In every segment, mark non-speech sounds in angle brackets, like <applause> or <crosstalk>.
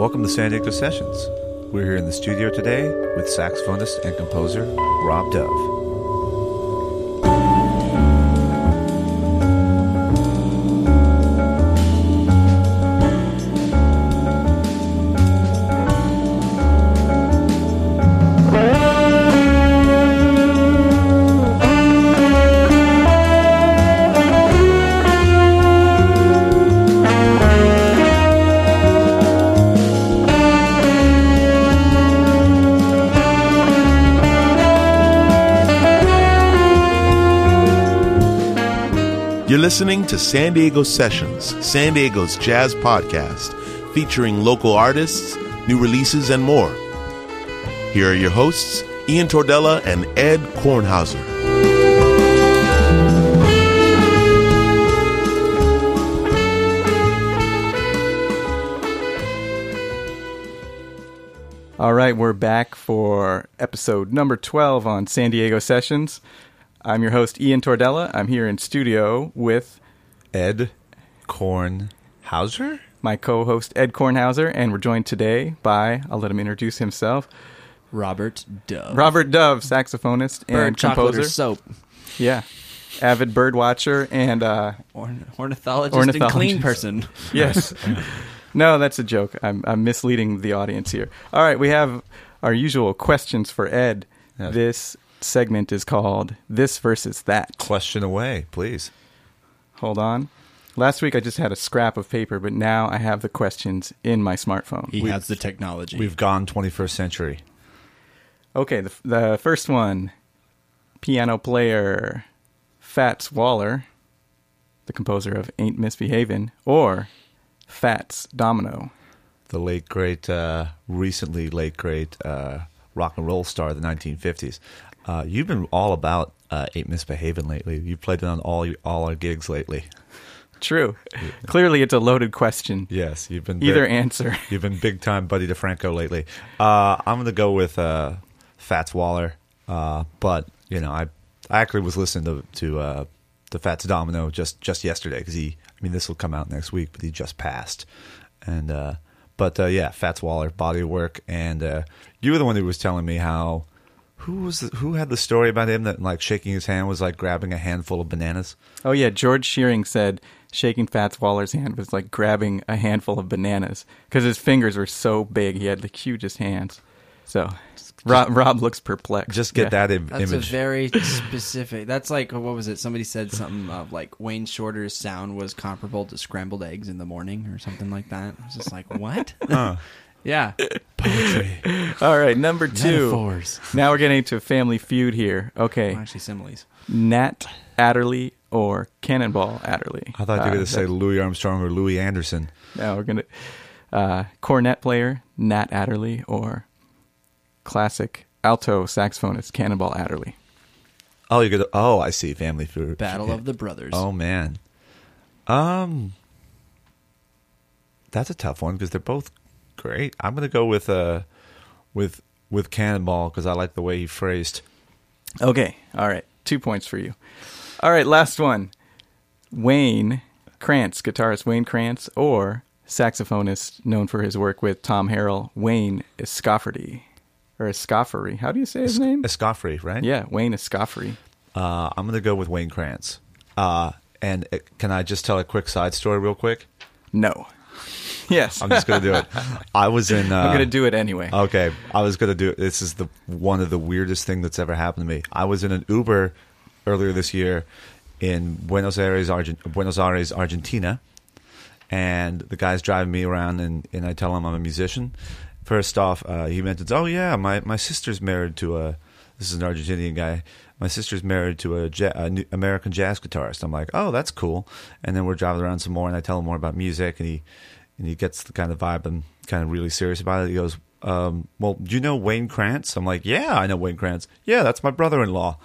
Welcome to San Diego Sessions. We're here in the studio today with saxophonist and composer Rob Dove. Listening to San Diego Sessions, San Diego's jazz podcast, featuring local artists, new releases, and more. Here are your hosts, Ian Tordella and Ed Kornhauser. All right, we're back for episode number 12 on San Diego Sessions. I'm your host, Ian Tordella. I'm here in studio with Ed Kornhauser? my co host, Ed Kornhauser, and we're joined today by, I'll let him introduce himself, Robert Dove. Robert Dove, saxophonist Bird and chocolate composer. or soap. Yeah. Avid bird watcher and, uh, Orn- ornithologist, and clean person. <laughs> yes. no, that's a joke. I'm, I'm misleading the audience here. All right, we have our usual questions for Ed. Yes. This segment is called This versus That. Question away, please. Hold on. Last week I just had a scrap of paper, but now I have the questions in my smartphone. He has the technology. We've gone 21st century. Okay, the, the first one piano player Fats Waller, the composer of Ain't Misbehavin', or Fats Domino. The late, great, uh, recently late, great uh, rock and roll star of the 1950s. Uh, you've been all about uh, Ain't Misbehaving lately. You've played it on all, all our gigs lately. True. Clearly, it's a loaded question. Yes, you've been Either big- answer. <laughs> You've been big time Buddy DeFranco lately. Uh, I'm going to go with uh, Fats Waller, uh, but you know, I I actually was listening to to uh, the Fats Domino just just yesterday because he. I mean, this will come out next week, but he just passed, and uh, but uh, yeah, Fats Waller, body of work, and uh, you were the one who was telling me how. Who was the, who had the story about him that like shaking his hand was like grabbing a handful of bananas? Oh, yeah, George Shearing said shaking Fats Waller's hand was like grabbing a handful of bananas because his fingers were so big. He had the hugest hands. So Rob, Rob looks perplexed. Just get Yeah. that Im- That's image. a very specific. That's like what was it? Somebody said something of like Wayne Shorter's sound was comparable to scrambled eggs in the morning or something like that. I was just like, what? <laughs> yeah, Poetry. <laughs> All right, number two. metaphors. Now we're getting into a family feud here. Okay, Actually, similes. Nat Adderley or Cannonball Adderley. I thought you were Uh, going to say that- Louis Armstrong or Louis Anderson. Now we're gonna uh, cornet player Nat Adderley or classic alto saxophonist Cannonball Adderley. Oh, you're gonna. Oh, I see. Family Feud. Battle of the Brothers. Oh man. Um, that's a tough one because they're both great. I'm gonna go with uh, with with Cannonball because I like the way he phrased. Okay, all right, two points for you. All right, last one. Wayne Krantz, guitarist Wayne Krantz, or saxophonist known for his work with Tom Harrell, Wayne Escofferty. Or Escoffery. How do you say his name? Escoffrey, right? yeah, Wayne Escoffery. Uh, I'm gonna go with Wayne Krantz. Uh, and uh, can I just tell a quick side story, real quick? No. <laughs> Yes. I'm just gonna do it. I was in. <laughs> Uh, I'm going to do it anyway. Okay, I was gonna do it. This is the one of the weirdest thing that's ever happened to me. I was in an Uber earlier this year in Buenos Aires, Argent- Buenos Aires, Argentina, and the guy's driving me around, and, and I tell him I'm a musician. First off, uh, he mentions, "Oh yeah, my my sister's married to a. This is an Argentinian guy. My sister's married to a, ja- a new American jazz guitarist." I'm like, "Oh, that's cool." And then we're driving around some more, and I tell him more about music, and he and he gets the kind of vibe I'm kind of really serious about it. He goes, um, "Well, do you know Wayne Krantz?" I'm like, "Yeah, I know Wayne Krantz. Yeah, that's my brother-in-law."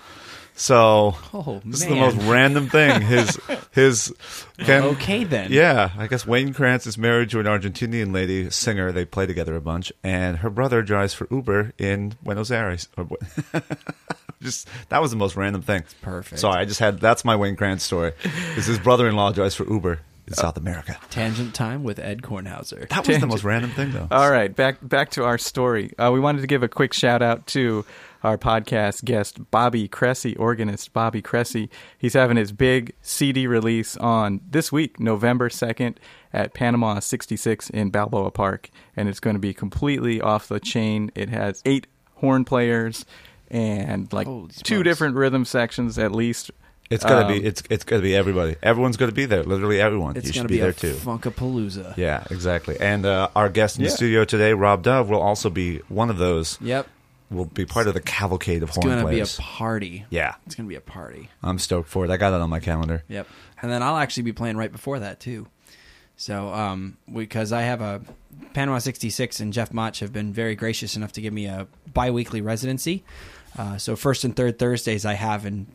So Oh, this is the most random thing. His <laughs> his can, okay then. yeah, I guess Wayne Krantz is married to an Argentinian lady singer. They play together a bunch, and her brother drives for Uber in Buenos Aires. <laughs> Just that was the most random thing. perfect. Sorry, I just had that's my Wayne Krantz story. Is his brother-in-law drives for Uber in South America. Tangent time with Ed Kornhauser. That was the most random thing, though. All right, back back to our story. Uh, we wanted to give a quick shout out to our podcast guest Bobby Cressy, organist Bobby Cressy. He's having his big CD release on this week, November second, at Panama 66 in Balboa Park, and it's going to be completely off the chain. It has eight horn players and like Holy two smokes. different rhythm sections at least. It's gonna Um, be it's it's gonna be everybody. Everyone's gonna be there. Literally everyone. It's you should be, be, there a too. Funkapalooza. Yeah, exactly. And uh, our guest in Yeah. the studio today, Rob Dove, will also be one of those. Yep. Will be part of the cavalcade of It's horn players. It's going to be a party. yeah, It's going to be a party. I'm stoked for it. I got it on my calendar. Yep. And then I'll actually be playing right before that too. So, um, because I have a Panama 66 and Jeff Motch have been very gracious enough to give me a bi-weekly residency. Uh, so first and third Thursdays I have in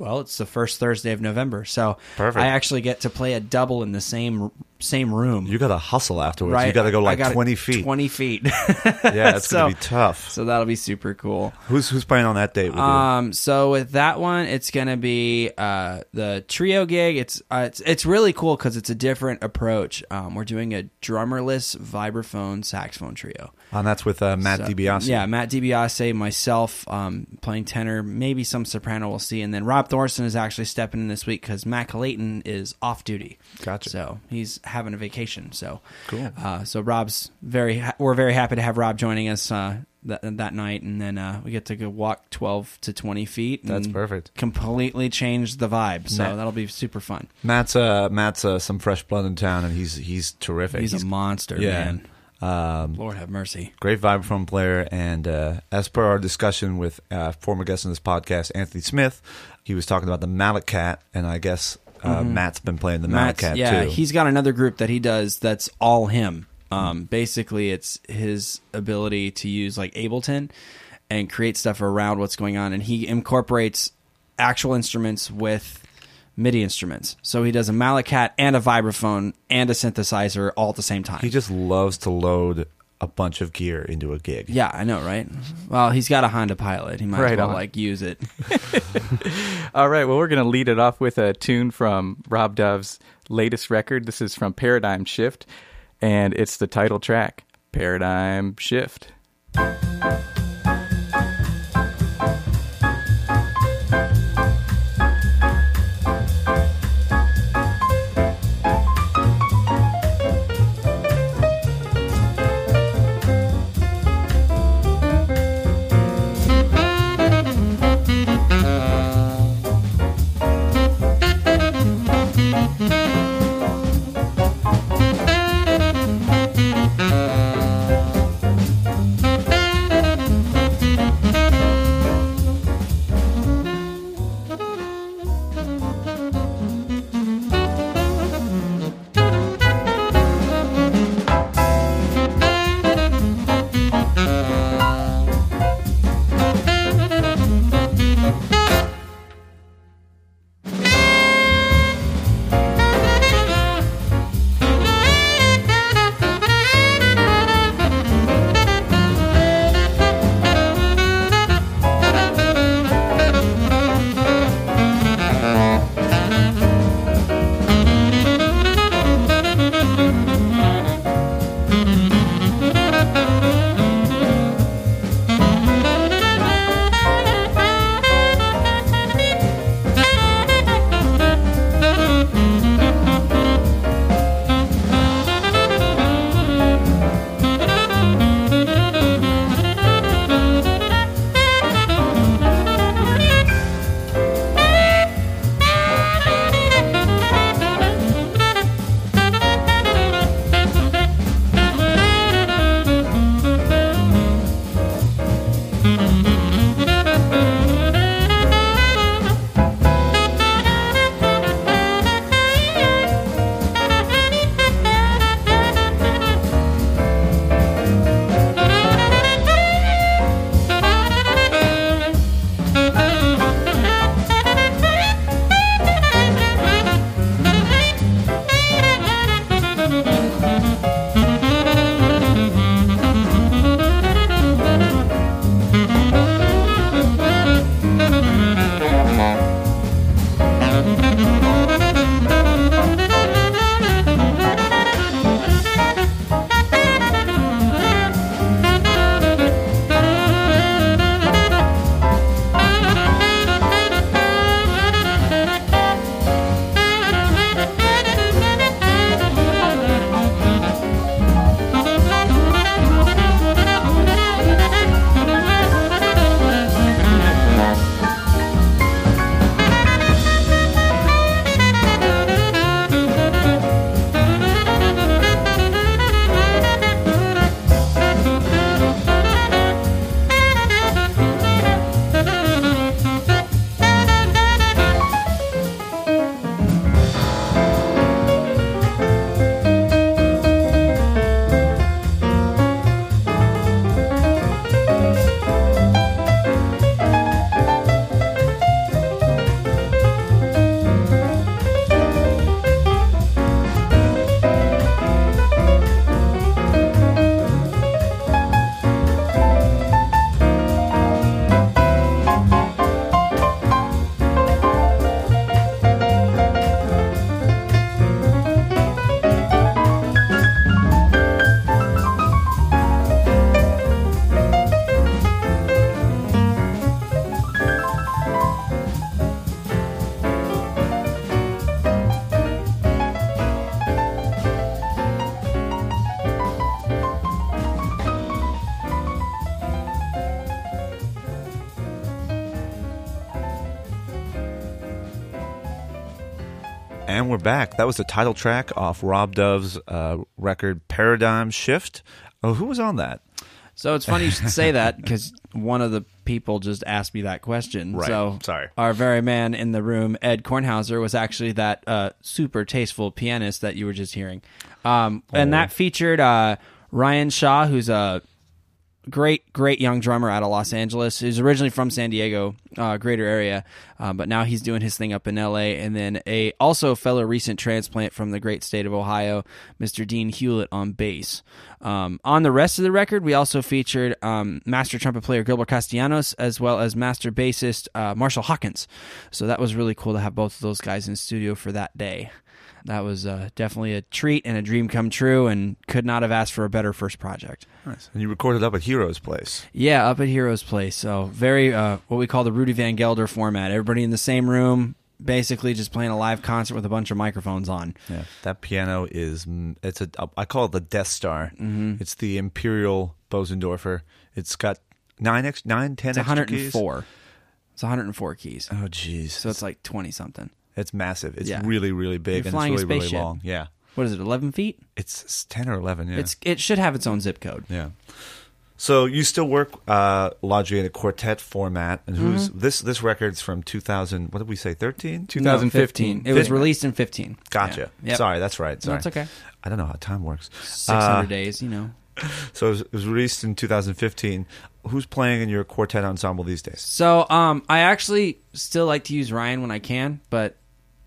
well, it's the first Thursday of November. So Perfect. I actually get to play a double in the same same room. You got to hustle afterwards. right. You got to go like 20 feet. 20 feet. Yeah, <laughs> it's So- gonna be tough. so that'll be super cool. Who's who's playing on that date with you? Um, so with that one, it's gonna be uh, the trio gig. It's uh, it's it's really cool because it's a different approach. Um, we're doing a drummerless vibraphone saxophone trio. And that's with uh, Matt So- DiBiase. Yeah, Matt DiBiase, myself, um, playing tenor, maybe some soprano. We'll see. And then Rob Thorson is actually stepping in this week because Matt Clayton is off duty. Gotcha. So he's having a vacation. So Cool. Uh, so Rob's very. Ha- we're very happy to have Rob joining us uh, that that night, and then uh, we get to go walk twelve to twenty feet. That's perfect. Completely change the vibe. So Matt- that'll be super fun. Matt's uh, Matt's uh, some fresh blood in town, and he's he's terrific. He's, a monster, yeah. man. Um, Lord have mercy. great vibraphone player. And uh, as per our discussion with uh, former guest on this podcast, Anthony Smith, he was talking about the Mallet Cat, and I guess uh, Matt's been playing the Mallet Mm-hmm. Matt's- Cat yeah, too. he's got another group that he does that's all him. Um, basically, it's his ability to use like Ableton and create stuff around what's going on, and he incorporates actual instruments with MIDI instruments. So he does a Mallet Cat and a vibraphone and a synthesizer all at the same time. he just loves to load a bunch of gear into a gig. yeah, I know, right? Well, he's got a Honda Pilot. He might Right as well on. like use it. <laughs> <laughs> All right, well, we're going to lead it off with a tune from Rob Dove's latest record. This is from Paradigm Shift, and it's the title track, Paradigm Shift. Back. That was the title track off Rob Dove's uh, record Paradigm Shift. Oh, who was on that? So it's funny you should say that because one of the people just asked me that question. Right. So Sorry. our very man in the room, Ed Kornhauser, was actually that uh, super tasteful pianist that you were just hearing, um, and that featured uh, Ryan Shaw, who's a great, great young drummer out of Los Angeles. He's originally from San Diego, uh, greater area, uh, but now he's doing his thing up in L.A. And then a also fellow recent transplant from the great state of Ohio, Mr. Dean Hewlett on bass. Um, on the rest of the record, we also featured um, master trumpet player Gilbert Castellanos as well as master bassist uh, Marshall Hawkins. So that was really cool to have both of those guys in studio for that day. That was uh, definitely a treat and a dream come true, and could not have asked for a better first project. Nice. And you recorded up at Heroes Place. Yeah, up at Heroes Place. So very uh, what we call the Rudy Van Gelder format. Everybody in the same room, basically just playing a live concert with a bunch of microphones on. Yeah, that piano is it's a I call it the Death Star. Mm-hmm. It's the Imperial Bosendorfer. It's got nine ex nine ten It's extra keys. 104. It's 104 keys. Oh, jeez. So it's like 20 something. It's massive. It's Yeah. really really big You're and flying a it's really really spaceship. long. Yeah, What is it? 11 feet? it's it's ten or eleven. Yeah, It's it should have its own zip code. yeah. So you still work uh, largely in a quartet format, and who's Mm-hmm. this? This record's from 2000. What did we say? 13. 2015. It was 15. released in 15. Gotcha. Yeah. Yep. Sorry, that's right. Sorry, it's okay. I don't know how time works. 600 Uh, days, you know. <laughs> So it was, it was released in 2015. Who's playing in your quartet ensemble these days? So, um, I actually still like to use Ryan when I can, but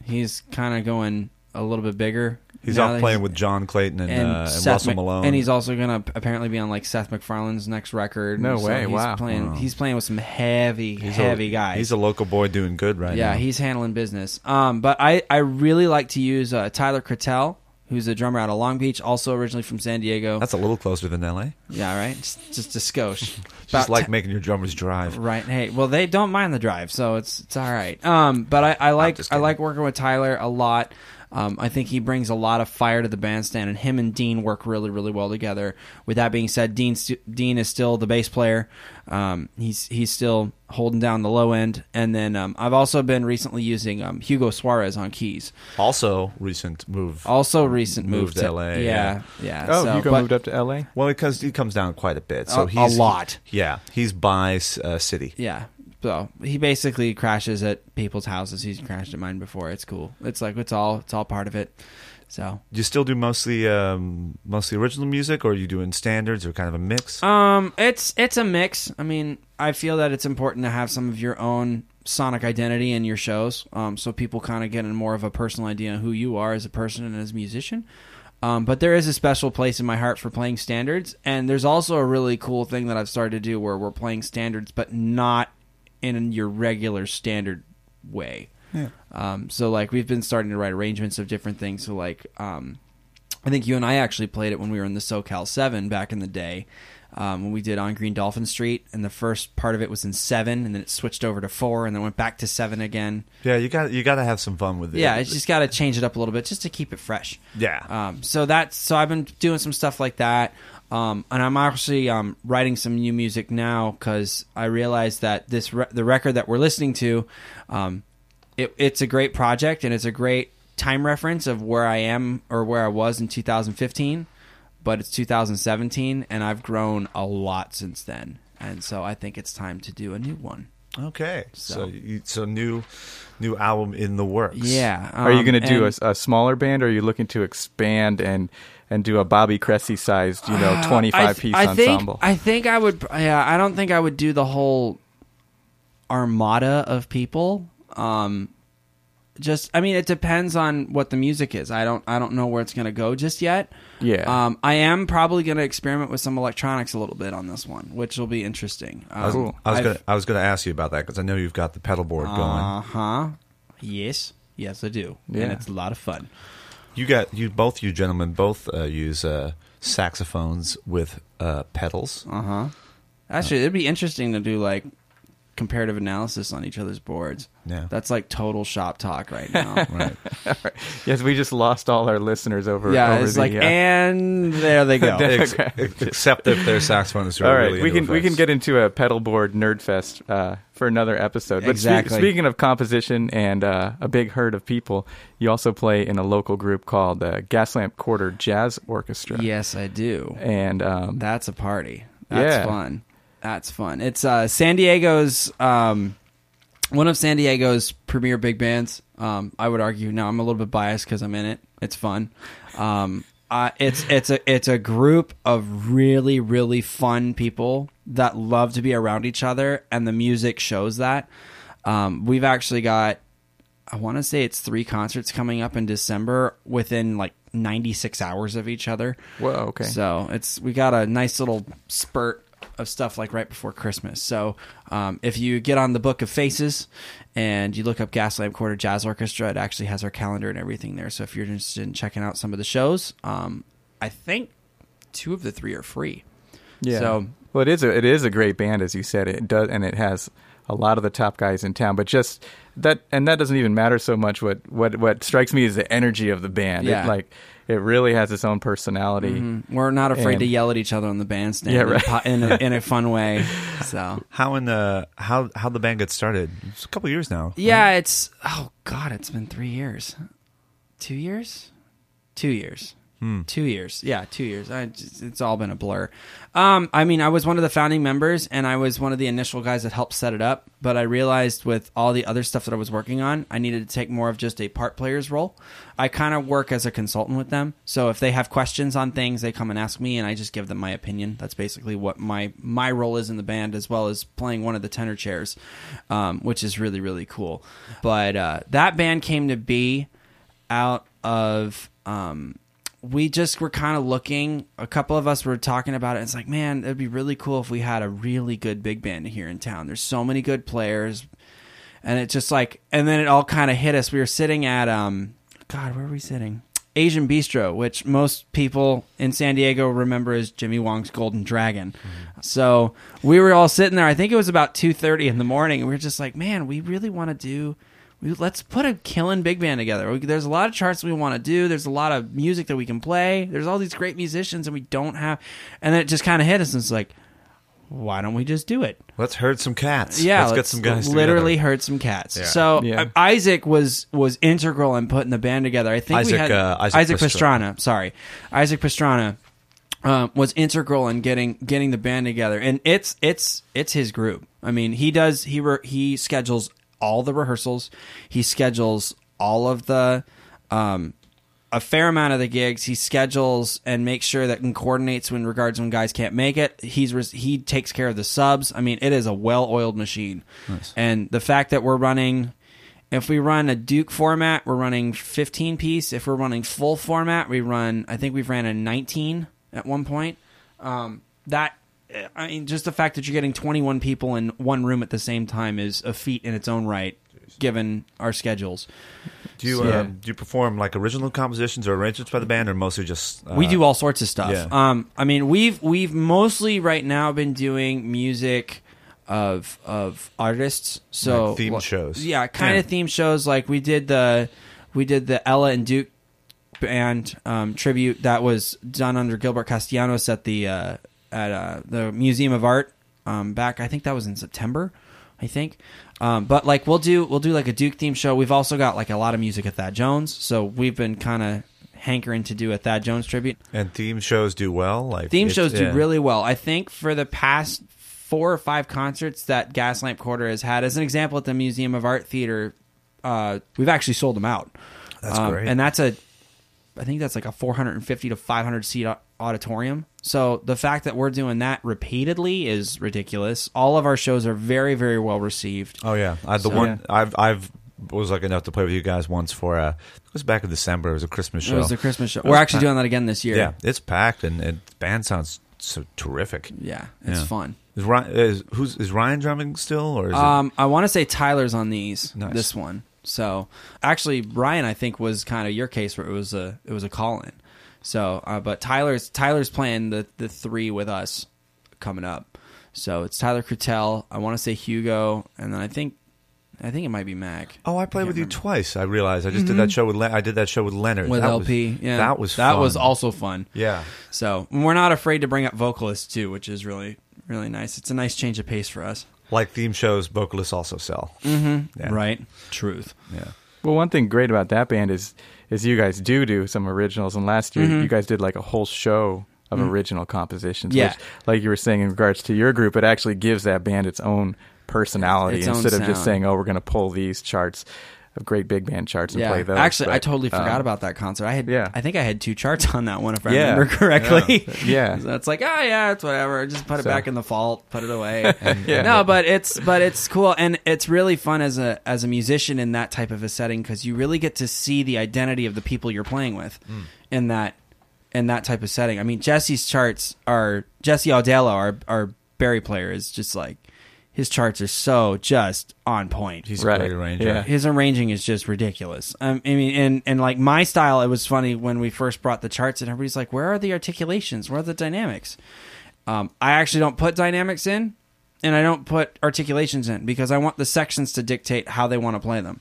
he's kind of going a little bit bigger. He's now off that playing with John Clayton and, and, uh, and Seth Russell Mac- Malone. and he's also gonna apparently be on like Seth MacFarlane's next record. No So way, He's wow. Playing, Wow. He's playing with some heavy, He's heavy a, guys. He's a local boy doing good right now. yeah, now. he's handling business. Um, but I, I really like to use uh, Tyler Cretell, who's a drummer out of Long Beach, also originally from San Diego. That's a little closer than LA. yeah, right. Just, just a skosh. <laughs> Just About like te- making your drummers drive. Right. Hey, well, they don't mind the drive, so it's it's all right. Um, but I, I like I like working with Tyler a lot. Um, I think he brings a lot of fire to the bandstand, and him and Dean work really, really well together. With that being said, Dean st- Dean is still the bass player. Um, he's he's still holding down the low end, and then um, I've also been recently using um, Hugo Suarez on keys. Also, recent move. Also, recent move Moved to to LA, Yeah, yeah. yeah. Oh, so, Hugo but- moved up to L.A. Well, because he comes down quite a bit. So A- a he's lot. yeah, he's by uh, city. Yeah. So he basically crashes at people's houses. He's crashed at mine before. It's cool. It's like it's all it's all part of it. So Do you still do mostly um, mostly original music, or are you doing standards, or kind of a mix? um it's it's a mix. I mean, I feel that it's important to have some of your own sonic identity in your shows. Um so people kind of get more of a personal idea of who you are as a person and as a musician. Um, but there is a special place in my heart for playing standards, and there's also a really cool thing that I've started to do where we're playing standards, but not in your regular standard way. Yeah. Um, so like we've been starting to write arrangements of different things. So like um, I think you and I actually played it when we were in the SoCal Seven back in the day. Um, when we did on Green Dolphin Street, and the first part of it was in seven, and then it switched over to four, and then went back to seven again. Yeah, you got you got to have some fun with it. Yeah, it's just got to change it up a little bit just to keep it fresh. Yeah. Um, so that's so I've been doing some stuff like that, um, and I'm actually um, writing some new music now because I realized that this re- the record that we're listening to, um, it, it's a great project and it's a great time reference of where I am or where I was in 2015, but it's 2017 and I've grown a lot since then, and so I think it's time to do a new one. okay. So So- you, so new new album in the works. Yeah. Are you um, going to do a, a smaller band, or are you looking to expand and and do a Bobby Cressy sized, you know, twenty <sighs> I five th- piece I ensemble? I think I would. Yeah, I don't think I would do the whole armada of people. Um, just, I mean, it depends on what the music is. I don't, I don't know where it's going to go just yet. Yeah. Um, I am probably going to experiment with some electronics a little bit on this one, which will be interesting. Um, I was, Cool. I was gonna I was gonna ask you about that because I know you've got the pedal board going. Uh huh. Yes. Yes, I do. Yeah. And it's a lot of fun. You got you both you gentlemen both uh, use uh, saxophones with uh, pedals. Uh huh. Actually, it'd be interesting to do like comparative analysis on each other's boards. Yeah. That's like total shop talk right now. <laughs> Right. <laughs> Yes, we just lost all our listeners over. yeah, over it's the, like, uh, and there they go. <laughs> Ex- except if their saxophonists are all right, really we into can we can get into a pedal board nerd fest uh, for another episode. But spe- speaking of composition and uh, a big herd of people, you also play in a local group called uh, Gaslamp Quarter Jazz Orchestra. yes, I do. and um, That's a party. That's Yeah. fun. That's fun. It's uh, San Diego's um, one of San Diego's premier big bands. Um, I would argue. Now I'm a little bit biased because I'm in it. It's fun. Um, uh, it's it's a it's a group of really really fun people that love to be around each other, and the music shows that. Um, we've actually got I want to say it's three concerts coming up in December within like 96 hours of each other. Whoa, okay. So it's we got a nice little spurt of stuff like right before Christmas. So um, if you get on the Book of Faces and you look up Gaslamp Quarter Jazz Orchestra, it actually has our calendar and everything there. So if you're interested in checking out some of the shows, um, I think two of the three are free. Yeah. So well, it is a it is a great band, as you said. It does, and it has a lot of the top guys in town. But just that, and that doesn't even matter so much. What what what strikes me is the energy of the band. Yeah. It, like it really has its own personality. mm, we're not afraid And- to yell at each other on the bandstand Yeah, in a right. in, a, <laughs> in a fun way. So How in the how how the band got started? It's a couple years now. Yeah, it's oh god, it's been three years, two years, two years, two years. Yeah, two years. I just, it's all been a blur. Um, I mean, I was one of the founding members, and I was one of the initial guys that helped set it up. But I realized with all the other stuff that I was working on, I needed to take more of just a part player's role. I kind of work as a consultant with them, so if they have questions on things, they come and ask me, and I just give them my opinion. That's basically what my my role is in the band, as well as playing one of the tenor chairs, um, which is really really cool. But uh, that band came to be out of um, we just were kind of looking a couple of us were talking about it it's like man it'd be really cool if we had a really good big band here in town. There's so many good players and it just like and then it all kind of hit us. We were sitting at um god where were we sitting? Asian bistro which most people in san diego remember as jimmy wong's golden dragon. So we were all sitting there. I think it was about 2.30 in the morning and we were just like man we really want to do we, let's put a killing big band together. We, there's a lot of charts we want to do. There's a lot of music that we can play. There's all these great musicians, and we don't have. And then it just kind of hit us, and it's like, why don't we just do it? Let's herd some cats. Yeah, let's, get some guys. Literally together. hurt some cats. Yeah. So Yeah. uh, Isaac was was integral in putting the band together. I think we Isaac, had uh, Isaac Pastrana. Sorry, Isaac Pastrana. Um, was integral in getting getting the band together, and it's it's it's his group. I mean, he does he re, he schedules all the rehearsals, he schedules all of the um, a fair amount of the gigs. He schedules and makes sure that and coordinates when regards when guys can't make it. He's res- he takes care of the subs. I mean, it is a well-oiled machine. And the fact that we're running if we run a Duke format, we're running 15 piece. If we're running full format, we run I think we've ran a 19 at one point. Um, that I mean, just the fact that you're getting 21 people in one room at the same time is a feat in its own right, given our schedules. Do you Yeah. um, do you perform like original compositions or arrangements by the band, or mostly just uh, we do all sorts of stuff. yeah. Um, I mean, we've we've mostly right now been doing music of of artists, so Like themed well, shows. Yeah, kind of theme shows. Like we did the we did the Ella and Duke band um, tribute that was done under Gilbert Castellanos at the uh, at uh, the Museum of Art um, back. I think that was in September. I think. Um, but like we'll do we'll do like a Duke theme show. We've also got like a lot of music at Thad Jones, so we've been kind of hankering to do a Thad Jones tribute. and theme shows do well. Like Theme shows do yeah. really well. I think for the past four or five concerts that Gaslamp Quarter has had, as an example, at the Museum of Art Theater, uh, we've actually sold them out. That's Um, great. and that's a, I think that's like a 450 to 500 seat auditorium. So the fact that we're doing that repeatedly is ridiculous. All of our shows are very, very well received. Oh yeah, I, the So- one I've I've was lucky enough to play with you guys once for uh, it was back in December. It was a Christmas show. It was a Christmas show. It We're was actually pa- doing that again this year. Yeah, it's packed and, and the band sounds so terrific. Yeah, it's Yeah. fun. Is Ryan is who's is Ryan drumming still or is Um, I want to say Tyler's on these Nice. this one. So actually, Ryan, I think was kind of your case where it was a it was a call in. So, uh, but Tyler's Tyler's playing the the three with us coming up. So it's Tyler Crutel. I want to say Hugo, and then I think I think it might be Mac. Oh, I played Can't with you twice. I realized I just did that show with. Len- I did that show with Leonard with That LP. Was, yeah, that was that fun. was also fun. Yeah, So we're not afraid to bring up vocalists too, which is really really nice. It's a nice change of pace for us. like theme shows, vocalists also sell. Mm-hmm. Yeah. Right? Truth. Yeah. Well, one thing great about that band is is you guys do do some originals, and last year mm-hmm. you guys did like a whole show of mm. original compositions. Yeah. which, like you were saying in regards to your group, it actually gives that band its own personality Its own instead of just saying, "Oh, we're going to pull these charts of great big band charts and Yeah, play those." actually, I But, totally forgot um, about that concert. I had, yeah. I think I had two charts on that one, if I Yeah. remember correctly. Yeah. <laughs> so it's like, oh yeah, it's whatever. Just put it So- back in the vault, put it away. <laughs> Yeah. No, but it's but it's cool, and it's really fun as a as a musician in that type of a setting because you really get to see the identity of the people you're playing with in that in that type of setting. I mean, Jesse's charts are Jesse Audello, our our bari player, is just like his charts are so just on point. He's Right. a great arranger. Yeah. His arranging is just ridiculous. Um, I mean, and and like my style, it was funny when we first brought the charts, and everybody's like, "Where are the articulations? Where are the dynamics?" Um, I actually don't put dynamics in, and I don't put articulations in because I want the sections to dictate how they want to play them.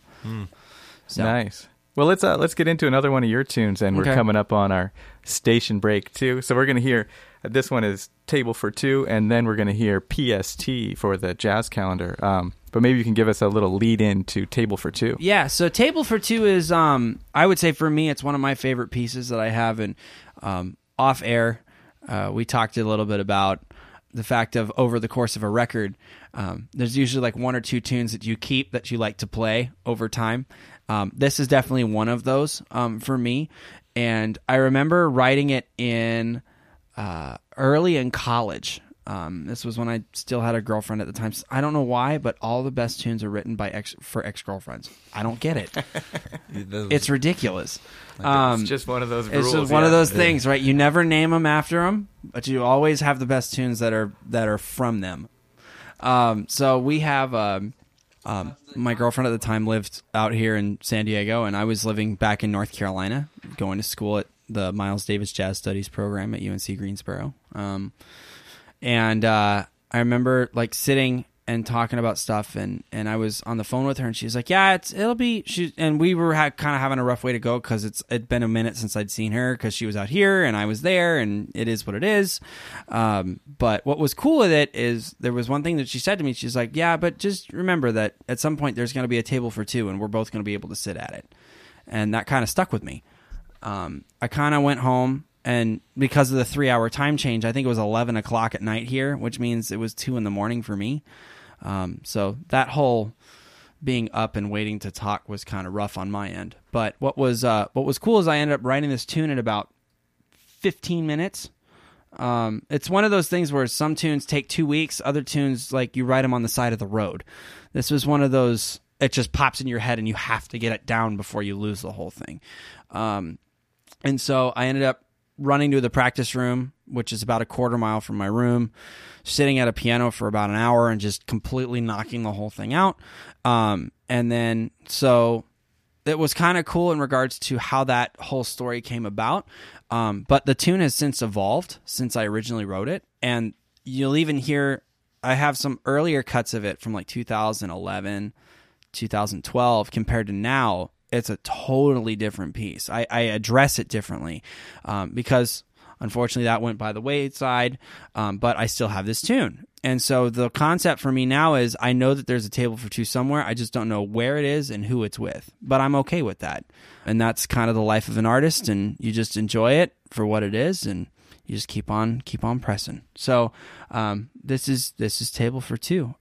So, Nice. Well, let's uh, let's get into another one of your tunes, and we're Okay. coming up on our station break too. So we're going to hear this one is Table for Two, and then we're going to hear PST for the jazz calendar. Um, but maybe you can give us a little lead in to Table for Two. Yeah, so Table for Two is, um, I would say for me, it's one of my favorite pieces that I have. And um, off air, uh, we talked a little bit about the fact of over the course of a record, um, there's usually like one or two tunes that you keep that you like to play over time. Um, this is definitely one of those um, for me. And I remember writing it in uh, early in college. Um, this was when I still had a girlfriend at the time. I don't know why, but all the best tunes are written by ex for ex girlfriends. I don't get it. <laughs> it's ridiculous. Um, it's just one of those it's rules. just one of those things, right? You never name them after them, but you always have the best tunes that are that are from them. Um, so we have um, um, my girlfriend at the time lived out here in San Diego, and I was living back in North Carolina, going to school at the Miles Davis Jazz Studies program at UNC Greensboro. Um, and uh, I remember like sitting and talking about stuff, and and I was on the phone with her, and she was like, "Yeah, it's it'll be." She and we were ha- kind of having a rough way to go because it's it'd been a minute since I'd seen her because she was out here and I was there, and it is what it is. Um, but what was cool with it is there was one thing that she said to me. She's like, "Yeah, but just remember that at some point there's going to be a table for two, and we're both going to be able to sit at it," and that kind of stuck with me um, I kind of went home and because of the three hour time change, I think it was 11 o'clock at night here, which means it was two in the morning for me. Um, so that whole being up and waiting to talk was kind of rough on my end. But what was uh, what was cool is I ended up writing this tune in about 15 minutes. Um, it's one of those things where some tunes take two weeks, other tunes like you write them on the side of the road. This was one of those. It just pops in your head, and you have to get it down before you lose the whole thing. Um, and so I ended up running to the practice room, which is about a quarter mile from my room, sitting at a piano for about an hour and just completely knocking the whole thing out. Um, and then so it was kind of cool in regards to how that whole story came about. Um, but the tune has since evolved since I originally wrote it. And you'll even hear, I have some earlier cuts of it from like 2011, 2012 compared to now. It's a totally different piece. I, I address it differently um, because unfortunately that went by the wayside, um, but I still have this tune. And so the concept for me now is I know that there's a table for two somewhere. I just don't know where it is and who it's with. But I'm okay with that. And that's kind of the life of an artist and you just enjoy it for what it is and you just keep on keep on pressing. So um, this is this is table for two.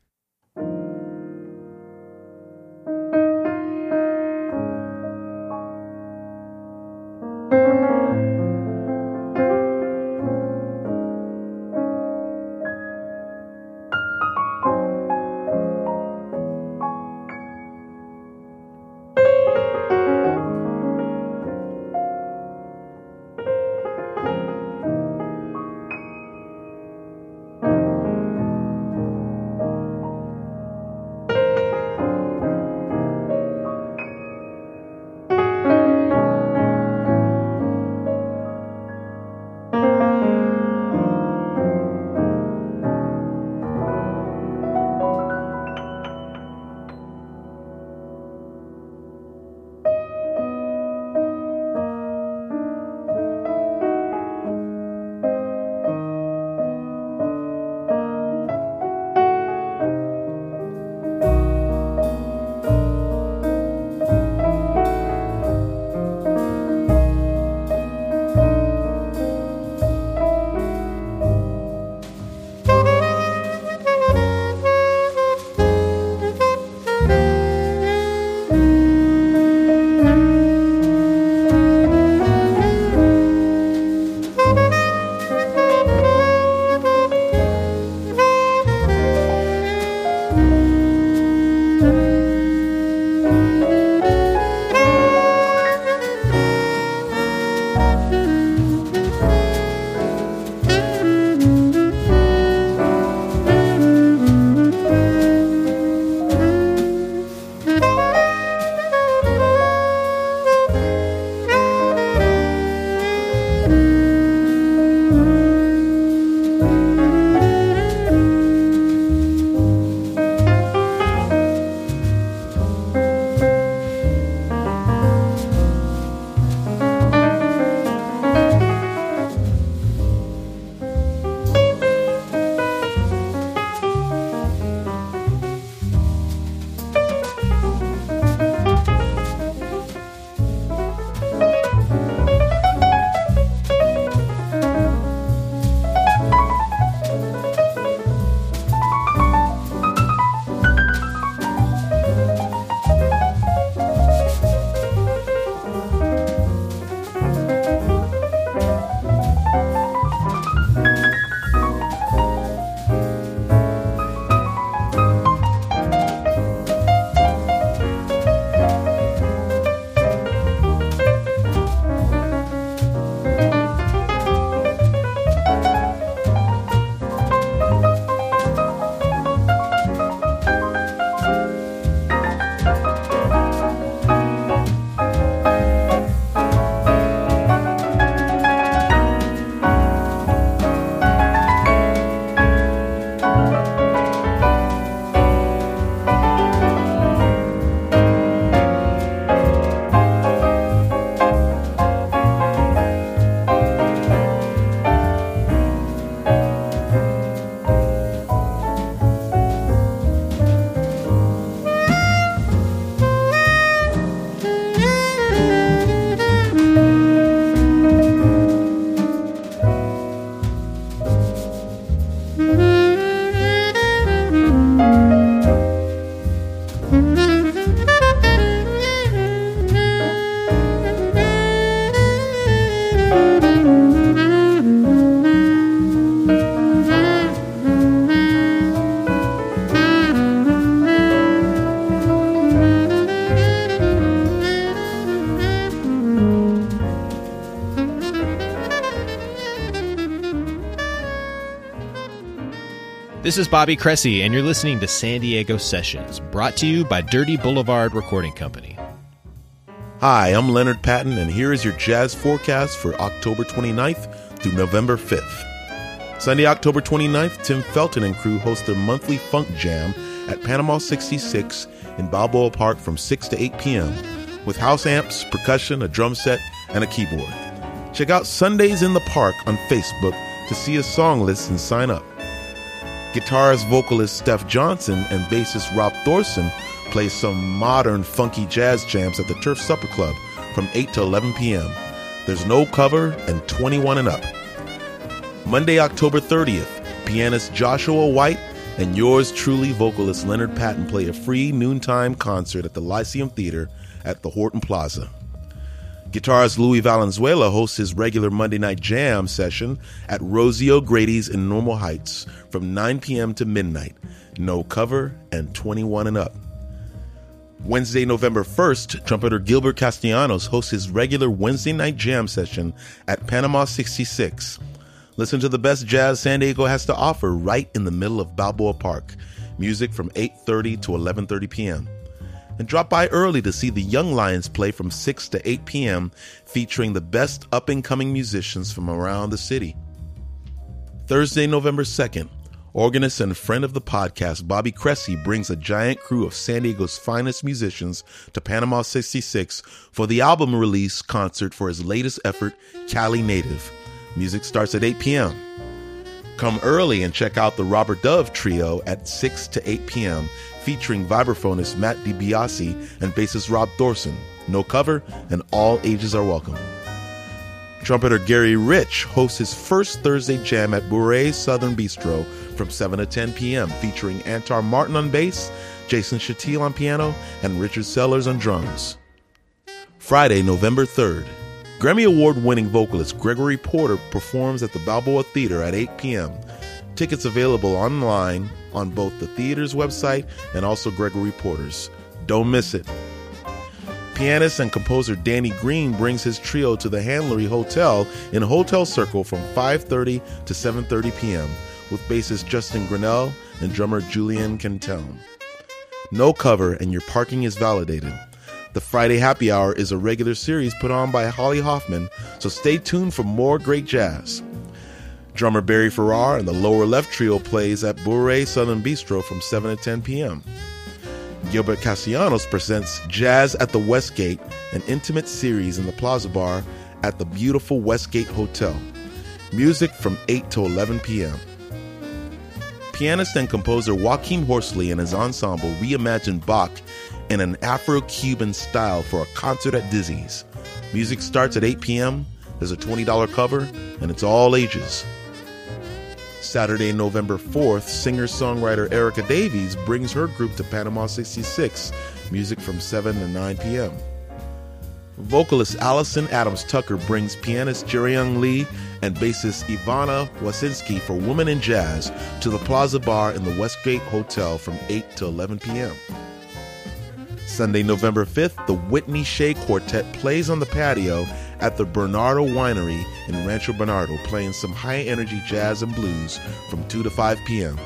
This is Bobby Cressy, and you're listening to San Diego Sessions, brought to you by Dirty Boulevard Recording Company. Hi, I'm Leonard Patton, and here is your jazz forecast for October 29th through November 5th. Sunday, October 29th, Tim Felton and crew host their monthly funk jam at Panama 66 in Balboa Park from 6 to 8 p.m. with house amps, percussion, a drum set, and a keyboard. Check out Sundays in the Park on Facebook to see a song list and sign up. Guitarist vocalist Steph Johnson and bassist Rob Thorson play some modern funky jazz jams at the Turf Supper Club from 8 to 11 p.m. There's no cover and 21 and up. Monday, October 30th, pianist Joshua White and yours truly, vocalist Leonard Patton, play a free noontime concert at the Lyceum Theater at the Horton Plaza. Guitarist Louis Valenzuela hosts his regular Monday night jam session at Rosie O'Grady's in Normal Heights from 9 p.m. to midnight. No cover and 21 and up. Wednesday, November 1st, trumpeter Gilbert Castellanos hosts his regular Wednesday night jam session at Panama 66. Listen to the best jazz San Diego has to offer right in the middle of Balboa Park. Music from 8:30 to 11:30 p.m. And drop by early to see the Young Lions play from 6 to 8 p.m., featuring the best up and coming musicians from around the city. Thursday, November 2nd, organist and friend of the podcast Bobby Cressy brings a giant crew of San Diego's finest musicians to Panama 66 for the album release concert for his latest effort, Cali Native. Music starts at 8 p.m. Come early and check out the Robert Dove Trio at 6 to 8 p.m., featuring vibraphonist Matt DiBiase and bassist Rob Thorson. No cover, and all ages are welcome. Trumpeter Gary Rich hosts his first Thursday jam at Bourrée Southern Bistro from 7 to 10 p.m., featuring Antar Martin on bass, Jason Chatil on piano, and Richard Sellers on drums. Friday, November 3rd, Grammy Award winning vocalist Gregory Porter performs at the Balboa Theater at 8 p.m. Tickets available online on both the theater's website and also Gregory Porter's. Don't miss it. Pianist and composer Danny Green brings his trio to the Handlery Hotel in Hotel Circle from 5:30 to 7:30 p.m. with bassist Justin Grinnell and drummer Julian Cantone. No cover and your parking is validated. The Friday Happy Hour is a regular series put on by Holly Hoffman, so stay tuned for more great jazz. Drummer Barry Farrar and the Lower Left Trio plays at Bourrée Southern Bistro from 7 to 10 p.m. Gilbert Castellanos presents Jazz at the Westgate, an intimate series in the Plaza Bar at the beautiful Westgate Hotel. Music from 8 to 11 p.m. Pianist and composer Joaquin Horsley and his ensemble reimagine Bach in an Afro Cuban style for a concert at Dizzy's. Music starts at 8 p.m., there's a $20 cover, and it's all ages. Saturday, November 4th, singer songwriter Erica Davies brings her group to Panama 66, music from 7 to 9 p.m. Vocalist Allison Adams Tucker brings pianist Jerry Young Lee and bassist Ivana Wasinski for Women in Jazz to the Plaza Bar in the Westgate Hotel from 8 to 11 p.m. Sunday, November 5th, the Whitney Shay Quartet plays on the patio at the Bernardo Winery in Rancho Bernardo, playing some high energy jazz and blues from 2 to 5 p.m.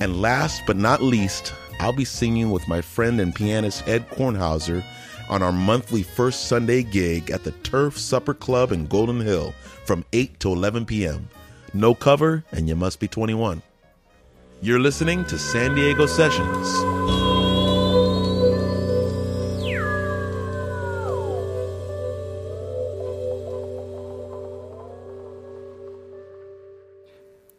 And last but not least, I'll be singing with my friend and pianist Ed Kornhauser on our monthly first Sunday gig at the Turf Supper Club in Golden Hill from 8 to 11 p.m. No cover, and you must be 21. You're listening to San Diego Sessions.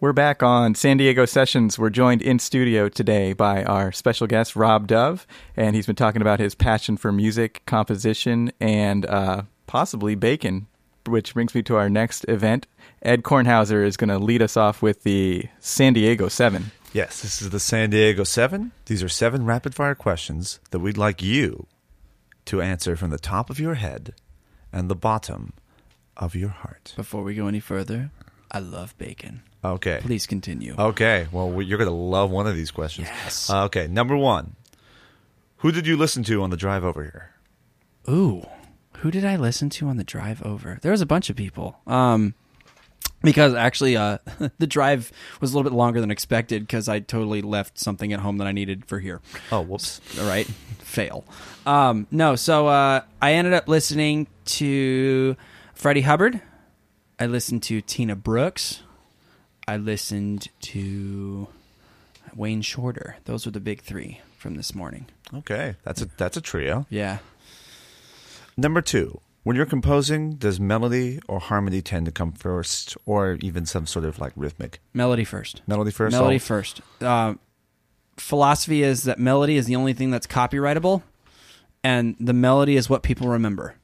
We're back on San Diego Sessions. We're joined in studio today by our special guest, Rob Dove, and he's been talking about his passion for music, composition, and uh, possibly bacon, which brings me to our next event. Ed Kornhauser is going to lead us off with the San Diego 7. Yes, this is the San Diego 7. These are seven rapid fire questions that we'd like you to answer from the top of your head and the bottom of your heart. Before we go any further, I love bacon. Okay. Please continue. Okay. Well, you're going to love one of these questions. Yes. Uh, okay. Number one Who did you listen to on the drive over here? Ooh, who did I listen to on the drive over? There was a bunch of people. Um, because actually uh, <laughs> the drive was a little bit longer than expected because I totally left something at home that I needed for here. Oh, whoops. All right, <laughs> fail. Um, no, so uh, I ended up listening to Freddie Hubbard. I listened to Tina Brooks. I listened to Wayne Shorter. Those were the big three from this morning. Okay, that's a that's a trio. Yeah. Number two, when you're composing, does melody or harmony tend to come first, or even some sort of like rhythmic Melody first. melody first? Melody Oh, first. Uh, philosophy is that melody is the only thing that's copyrightable, and the melody is what people remember.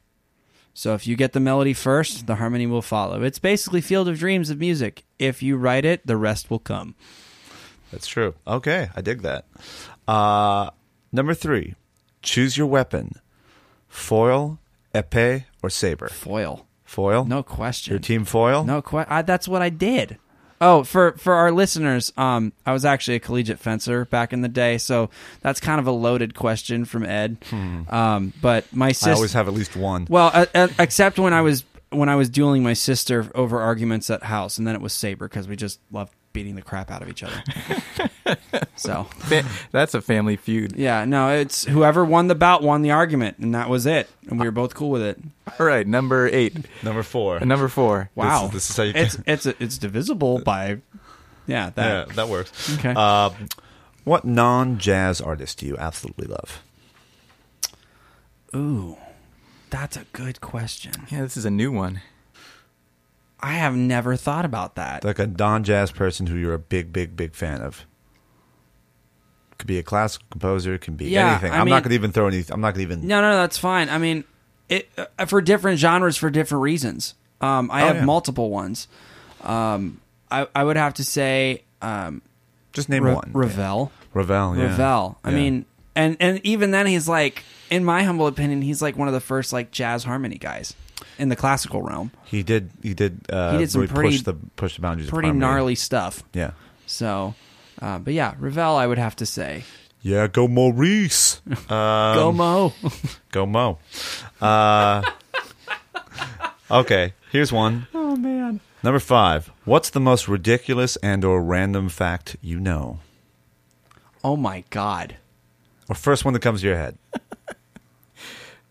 So if you get the melody first, the harmony will follow. It's basically Field of Dreams of music. If you write it, the rest will come. That's true. Okay, I dig that. Uh, number three, choose your weapon: foil, epee, or saber. Foil, Foil. no question. Your team foil. No, que- I, that's what I did. Oh, for for our listeners, um, I was actually a collegiate fencer back in the day, so that's kind of a loaded question from Ed. Um, but my I sister, always have at least one. well, uh, uh, except when I was when I was dueling my sister over arguments at house, and then it was saber because we just loved beating the crap out of each other. <laughs> <laughs> so That's a family feud. yeah, no, it's whoever won the bout won the argument, and that was it, and we were both cool with it. All right, number eight. Number four. Uh, Number four. Wow, is- this is how you- it's it's it's divisible by yeah that yeah, that works. Okay. Uh, what non-jazz artist do you absolutely love? Ooh, that's a good question. Yeah, this is a new one. I have never thought about that. Like a non-jazz person who you're a big, big, big fan of. Could be a classical composer. It can be Yeah, anything. I I'm mean- not going to even throw any. I'm not going to even. No, no, no, that's fine. I mean, it uh, for different genres for different reasons. Um, I Oh, have yeah. multiple ones. Um, I I would have to say um, Just name Ra- one. Ravel. Ravel. Yeah. Ravel. I Yeah. mean, and and even then, he's like, in my humble opinion, he's like one of the first like jazz harmony guys in the classical realm. he did. He did. Uh, He did some really pretty- push the push the boundaries. Pretty gnarly stuff. Yeah. So, uh, but yeah, Ravel, I would have to say, Yeah. Go Maurice. <laughs> Um, go Mo. Go Mo. Uh, okay. Here's one. <laughs> oh man. Number five. What's the most ridiculous and/or random fact you know? Oh my god. Or first one that comes to your head. <laughs>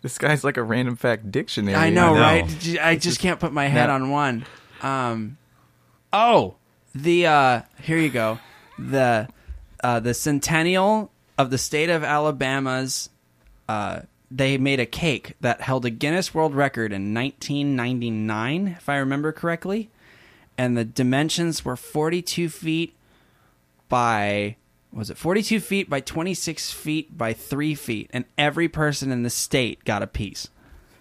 This guy's like a random fact dictionary. I know, I know. right? I just can't put my head No. on one. Um, oh, the uh, here you go. The uh, the centennial of the state of Alabama's. Uh, they made a cake that held a Guinness World Record in 1999, if I remember correctly, and the dimensions were 42 feet by was it 42 feet by 26 feet by three feet, and every person in the state got a piece.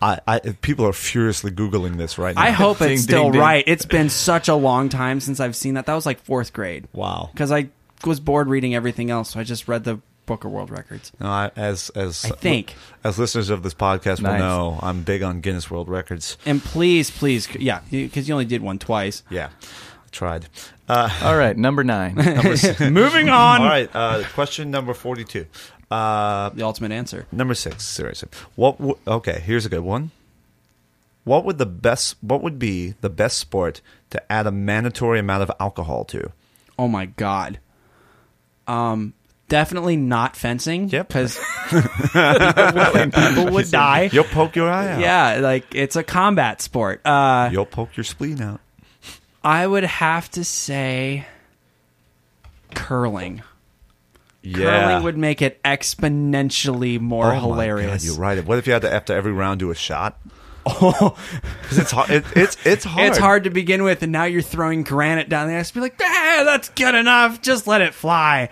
I, I people are furiously googling this right now. I hope Ding, it's still ding, ding. right. It's been such a long time since I've seen that. That was like fourth grade. Wow. Because I was bored reading everything else, so I just read the Book of World Records. No, I, as as I think. as listeners of this podcast will know, I'm big on Guinness World Records. And please, please, yeah, because you only did one twice. Yeah, I tried. Uh, All right, number nine. <laughs> Moving on. all right. Uh, question number forty-two. Uh, The ultimate answer. number six. Seriously, what? W- okay, here's a good one. What would the best? What would be the best sport to add a mandatory amount of alcohol to? Oh my god. Um, definitely not fencing. Yep. Because <laughs> people would die. You'll poke your eye out. Yeah, like it's a combat sport. Uh, You'll poke your spleen out. I would have to say curling. Yeah. Curling would make it exponentially more Oh my hilarious. God, you're right. What if you had to after every round do a shot? <laughs> Because it's hard. It, it's it's hard. It's hard to begin with, and now you're throwing granite down there. Just be like, ah, that's good enough. Just let it fly.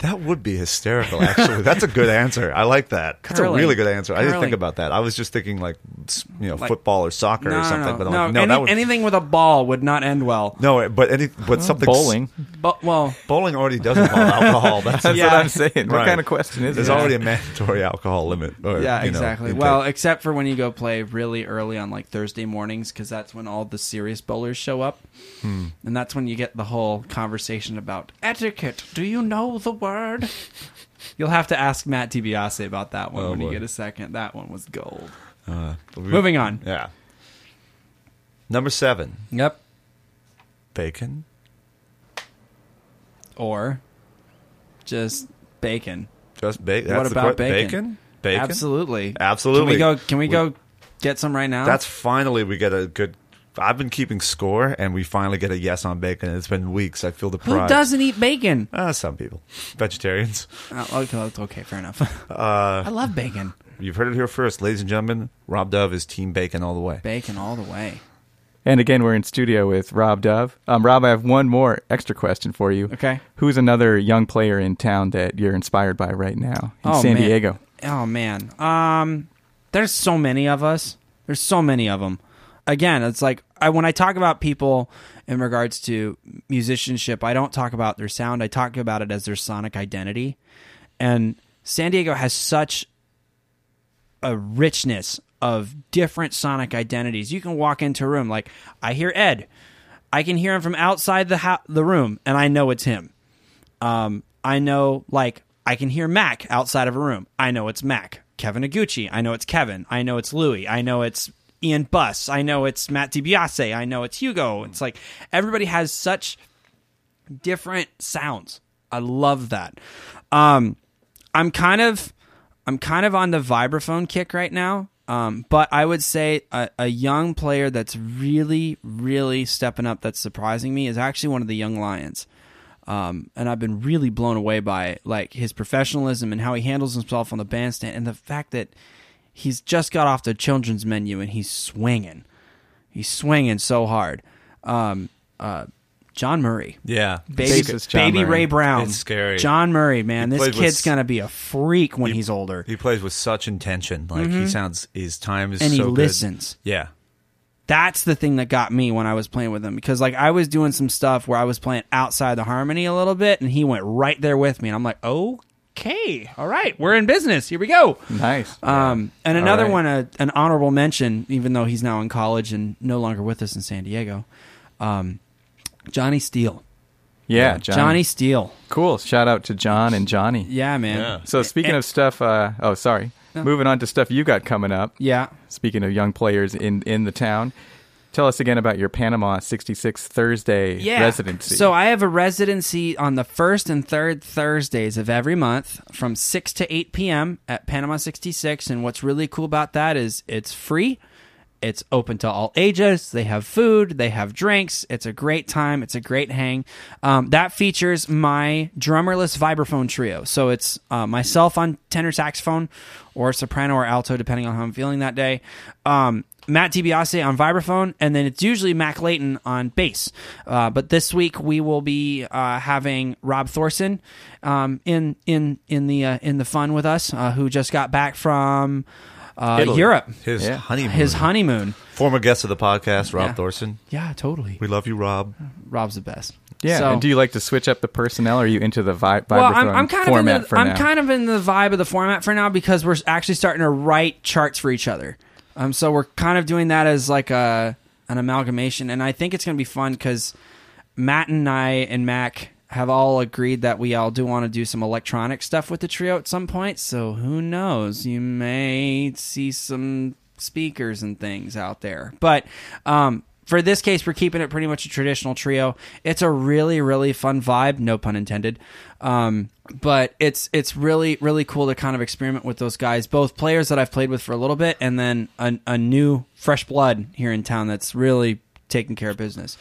That would be hysterical. Actually, that's a good answer. I like that. That's a really good answer. I didn't Curling. think about that. I was just thinking like s- you know Like- football or soccer No, or something. no, but I'm no. like, no, Any- that would anything with a ball would not end well. no. But any but something Bowling. But well, Bowling already does involve alcohol. That's, That's <laughs> Yeah. what I'm saying. What Right. kind of question is it? There's it? already a mandatory alcohol limit. Or, yeah, you know, exactly. intake. Well, except for when you go play really early on like Thursday mornings, because that's when all the serious bowlers show up, Hmm. and that's when you get the whole conversation about etiquette. Do you know the word? You'll have to ask Matt DiBiase about that one Oh, when you get a second. That one was gold. Uh, we- Moving on. Yeah. Number seven. Yep. Bacon. Or just bacon. Just bacon. What about bacon? bacon? Bacon. Absolutely. Absolutely. Can we go? Can we go get some right now? That's finally we get a good. I've been keeping score, and we finally get a yes on bacon. It's been weeks. I feel the who doesn't eat bacon? Uh, some people, vegetarians. Oh, okay, okay, fair enough. <laughs> Uh, I love bacon. you've heard it here first, ladies and gentlemen. Rob Dove is Team Bacon all the way. Bacon all the way. And again, we're in studio with Rob Dove. Um, Rob, I have one more extra question for you. Okay. Who's another young player in town that you're inspired by right now in San man. Diego? Oh man. Um there's so many of us. There's so many of them. Again, it's like I, when I talk about people in regards to musicianship, I don't talk about their sound. I talk about it as their sonic identity. And San Diego has such a richness of different sonic identities. You can walk into a room like I hear Ed. I can hear him from outside the the room and I know it's him. Um, I know, like, I can hear Mac outside of a room. I know it's Mac. Kevin Aguchi. I know it's Kevin. I know it's Louis. I know it's Ian Buss. I know it's Matt DiBiase. I know it's Hugo. It's like everybody has such different sounds. I love that. Um, I'm kind of, I'm kind of on the vibraphone kick right now. Um, but I would say a, a young player that's really, really stepping up that's surprising me is actually one of the young lions um, and I've been really blown away by like his professionalism and how he handles himself on the bandstand, and the fact that he's just got off the children's menu and he's swinging, he's swinging so hard. Um, uh, John Murray, Yeah, baby, Racist John baby Murray. Ray Brown, It's scary. John Murray, man, He this played with kid's s- gonna be a freak when he's older, He plays with such intention. Like he sounds. His time is Mm-hmm. and he so good. listens. Yeah. that's the thing that got me when I was playing with him because like I was doing some stuff where I was playing outside the harmony a little bit and he went right there with me and I'm like, okay, all right, we're in business. Here we go. Nice. Um, and another right. one, a, an honorable mention, even though he's now in college and no longer with us in San Diego, um, Johnny Steele. yeah, Johnny. Johnny Steele. Cool. Shout out to John and Johnny. Yeah, man. Yeah. So speaking And- of stuff, uh, oh sorry, moving on to stuff you got coming up. Yeah. Speaking of young players in in the town, tell us again about your Panama 66 Thursday yeah. residency. So I have a residency on the first and third Thursdays of every month from 6 to 8 p.m. at Panama 66. And what's really cool about that is it's free. It's open to all ages. They have food. They have drinks. It's a great time. It's a great hang. Um, that features my drummerless vibraphone trio. So it's uh, myself on tenor saxophone or soprano or alto, depending on how I'm feeling that day. Um, Matt DiBiase on vibraphone, and then it's usually Mac Layton on bass. Uh, but this week we will be uh, having Rob Thorson um, in in in the uh, in the fun with us, uh, who just got back from uh, Italy. Europe, His Yeah. honeymoon. his honeymoon. Former guest of the podcast, Rob Yeah. Thorson. Yeah, totally. We love you, Rob. Rob's the best. yeah, So- and do you like to switch up the personnel? Or are you into the vi- vibraphone well, I'm, I'm kind of in format the, for I'm now? kind of in the vibe of the format for now because we're actually starting to write charts for each other. Um, so we're kind of doing that as like a an amalgamation, and I think it's going to be fun because Matt and I and Mac have all agreed that we all do want to do some electronic stuff with the trio at some point. So who knows? You may see some speakers and things out there, but um, for this case, we're keeping it pretty much a traditional trio. It's a really, really fun vibe, no pun intended. Um, but it's it's really, really cool to kind of experiment with those guys, both players that I've played with for a little bit, and then a, a new fresh blood here in town that's really taking care of business.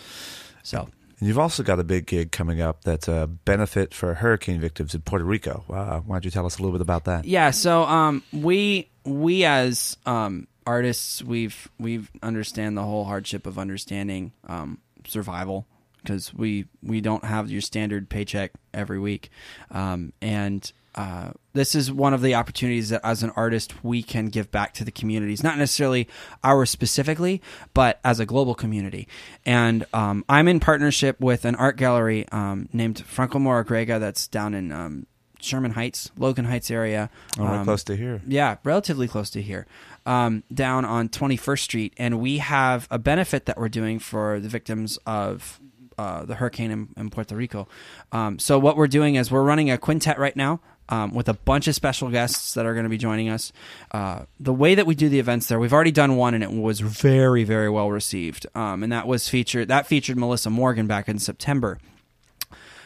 So And you've also got a big gig coming up that's a benefit for hurricane victims in Puerto Rico. Uh, why don't you tell us a little bit about that? Yeah, so um, we we as um, artists, we've we've understand the whole hardship of understanding um, survival because we we don't have your standard paycheck every week, um, and uh, this is one of the opportunities that as an artist we can give back to the communities, not necessarily ours specifically, but as a global community. And um, I'm in partnership with an art gallery um, named Franco Mora Grega that's down in um, Sherman Heights, Logan Heights area. Oh, right Um, close to here. yeah, relatively close to here, um, down on 21st Street. And we have a benefit that we're doing for the victims of uh, the hurricane in, in Puerto Rico. Um, so, what we're doing is we're running a quintet right now um, with a bunch of special guests that are going to be joining us. Uh, the way that we do the events there, we've already done one, and it was very, very well received. Um, and that was featured that featured Melissa Morgan back in September.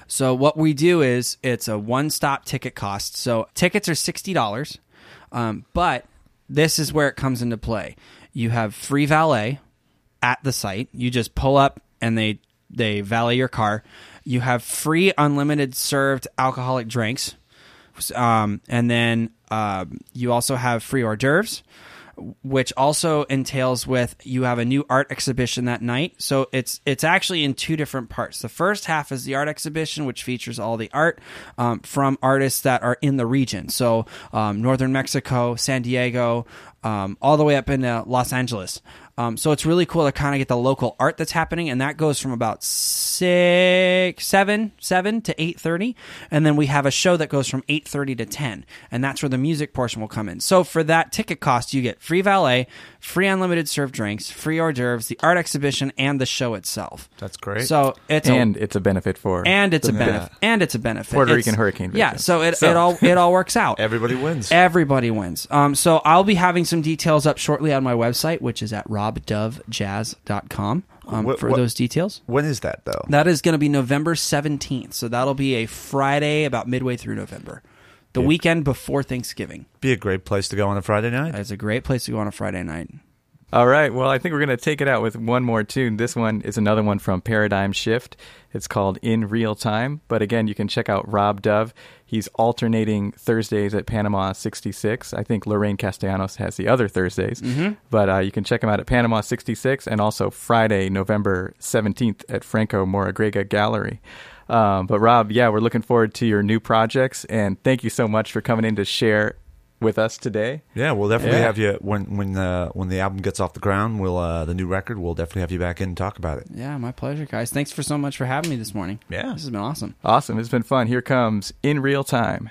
So what we do is it's a one-stop ticket cost. So tickets are sixty dollars, um, but this is where it comes into play. You have free valet at the site. You just pull up and they they valet your car. You have free unlimited served alcoholic drinks, um, and then um, you also have free hors d'oeuvres which also entails with you have a new art exhibition that night. So it's it's actually in two different parts. The first half is the art exhibition, which features all the art um, from artists that are in the region. So um, northern Mexico, San Diego, um, all the way up into Los Angeles. Um, so it's really cool to kind of get the local art that's happening, and that goes from about six, seven, seven to eight thirty, and then we have a show that goes from eight thirty to ten, and that's where the music portion will come in. So for that ticket cost, you get free valet, free unlimited served drinks, free hors d'oeuvres, the art exhibition, and the show itself. That's great. So it's and a, it's a benefit for and it's a the- benefit, and it's a benefit. Puerto It's- Rican hurricane Yeah, so it, So- it all it all works out. <laughs> Everybody wins. Everybody wins. Um, so I'll be having some details up shortly on my website, which is at robdovejazz.com um, What- for what- those details. when is that though? That is going to be November 17th. So that'll be a Friday about midway through November. The weekend before Thanksgiving. Be a great place to go on a Friday night. It's a great place to go on a Friday night. All right. Well, I think we're going to take it out with one more tune. This one is another one from Paradigm Shift. It's called In Real Time. But again, you can check out Rob Dove. He's alternating Thursdays at Panama 66. I think Lorraine Castellanos has the other Thursdays. But uh, you can check him out at Panama 66 and also Friday, November 17th at Franco Moragrega Gallery. Um, but Rob, yeah, we're looking forward to your new projects. And thank you so much for coming in to share with us today. Yeah, we'll definitely Yeah. have you when when uh, when the album gets off the ground. We'll uh, the new record. We'll definitely have you back in and talk about it. Yeah, my pleasure, guys. Thanks for so much for having me this morning. Yeah. This has been awesome. Awesome. It's been fun. Here comes In Real Time.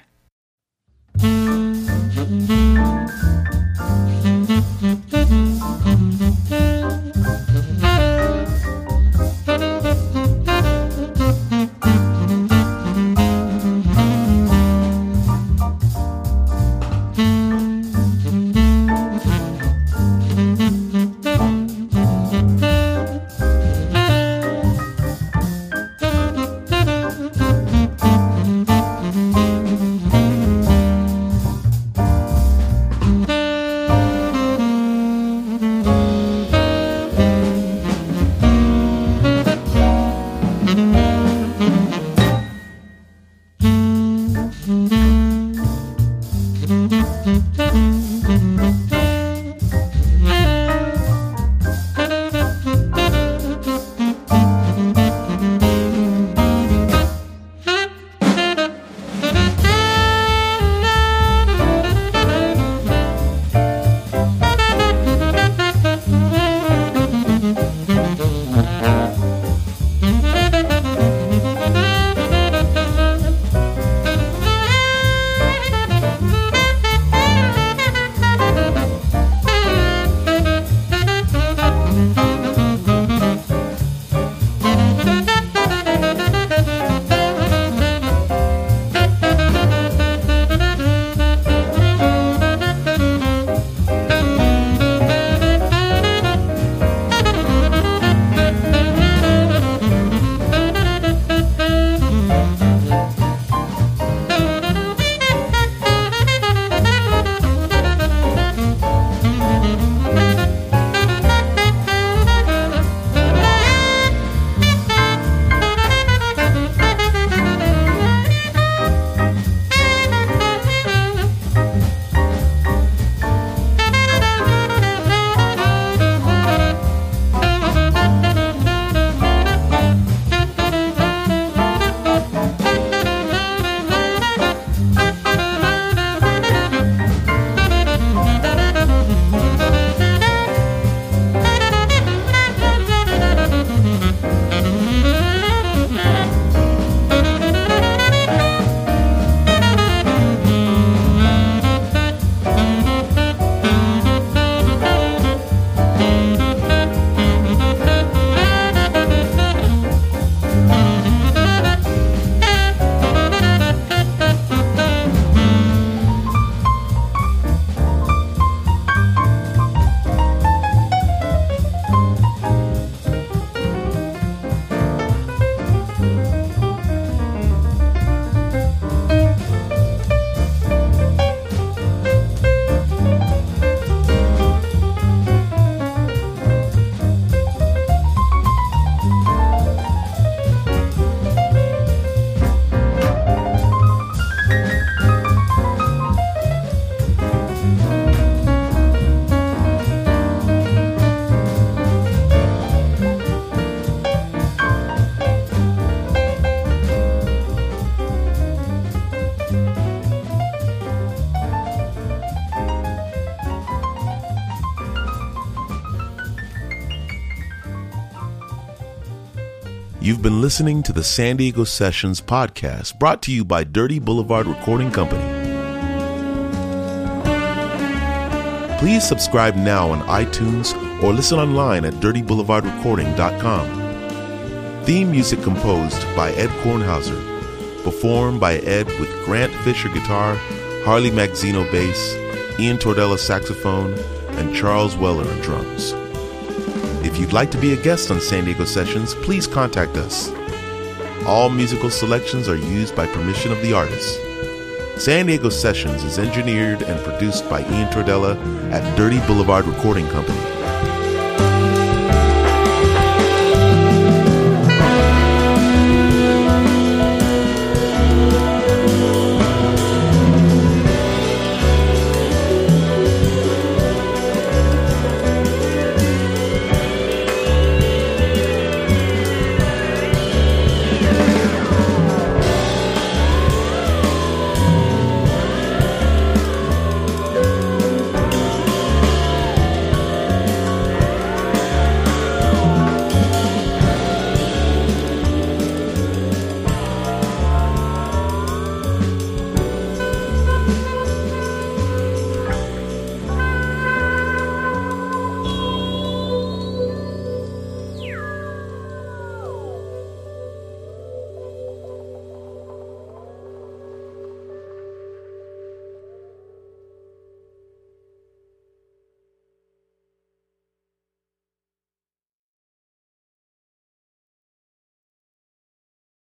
Listening to the San Diego Sessions podcast brought to you by Dirty Boulevard Recording Company. Please subscribe now on iTunes or listen online at dirtyboulevardrecording.com. Theme music composed by Ed Kornhauser, performed by Ed with Grant Fisher guitar, Harley Magsino bass, Ian Tordella saxophone, and Charles Weller on drums. If you'd like to be a guest on San Diego Sessions, please contact us. All musical selections are used by permission of the artist. San Diego Sessions is engineered and produced by Ian Tordella at Dirty Boulevard Recording Company.